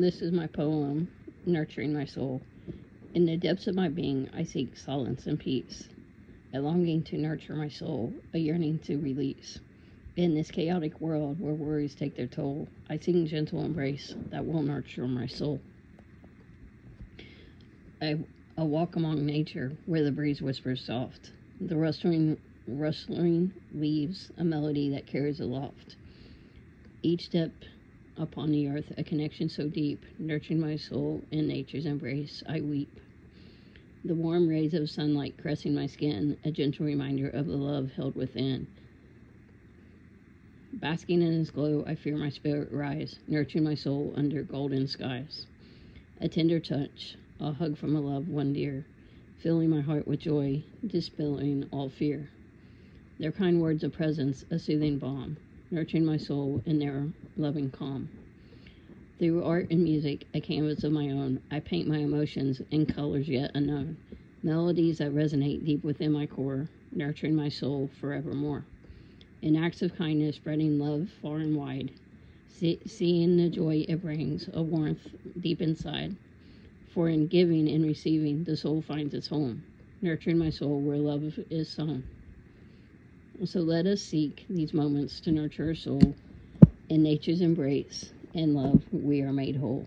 This is my poem, Nurturing My Soul. In the depths of my being, I seek silence and peace, a longing to nurture my soul, a yearning to release. In this chaotic world where worries take their toll, I seek a gentle embrace that will nurture my soul. I, a walk among nature where the breeze whispers soft, the rustling, rustling leaves, a melody that carries aloft. Each step upon the earth a connection so deep, nurturing my soul in nature's embrace, I weep. The warm rays of sunlight caressing my skin, a gentle reminder of the love held within. Basking in its glow, I feel my spirit rise, nurturing my soul under golden skies. A tender touch, a hug from a loved one dear, filling my heart with joy, dispelling all fear. Their kind words of presence, a soothing balm, nurturing my soul in their loving calm. Through art and music, a canvas of my own, I paint my emotions in colors yet unknown, melodies that resonate deep within my core, nurturing my soul forevermore. In acts of kindness, spreading love far and wide, see, seeing the joy it brings, a warmth deep inside. For in giving and receiving, the soul finds its home, nurturing my soul where love is sown. So let us seek these moments to nurture our soul in nature's embrace and love, we are made whole.